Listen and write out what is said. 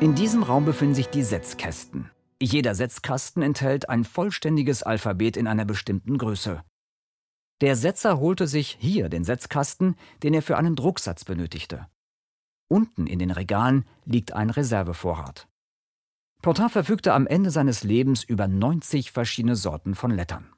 In diesem Raum befinden sich die Setzkästen. Jeder Setzkasten enthält ein vollständiges Alphabet in einer bestimmten Größe. Der Setzer holte sich hier den Setzkasten, den er für einen Drucksatz benötigte. Unten in den Regalen liegt ein Reservevorrat. Portin verfügte am Ende seines Lebens über 90 verschiedene Sorten von Lettern.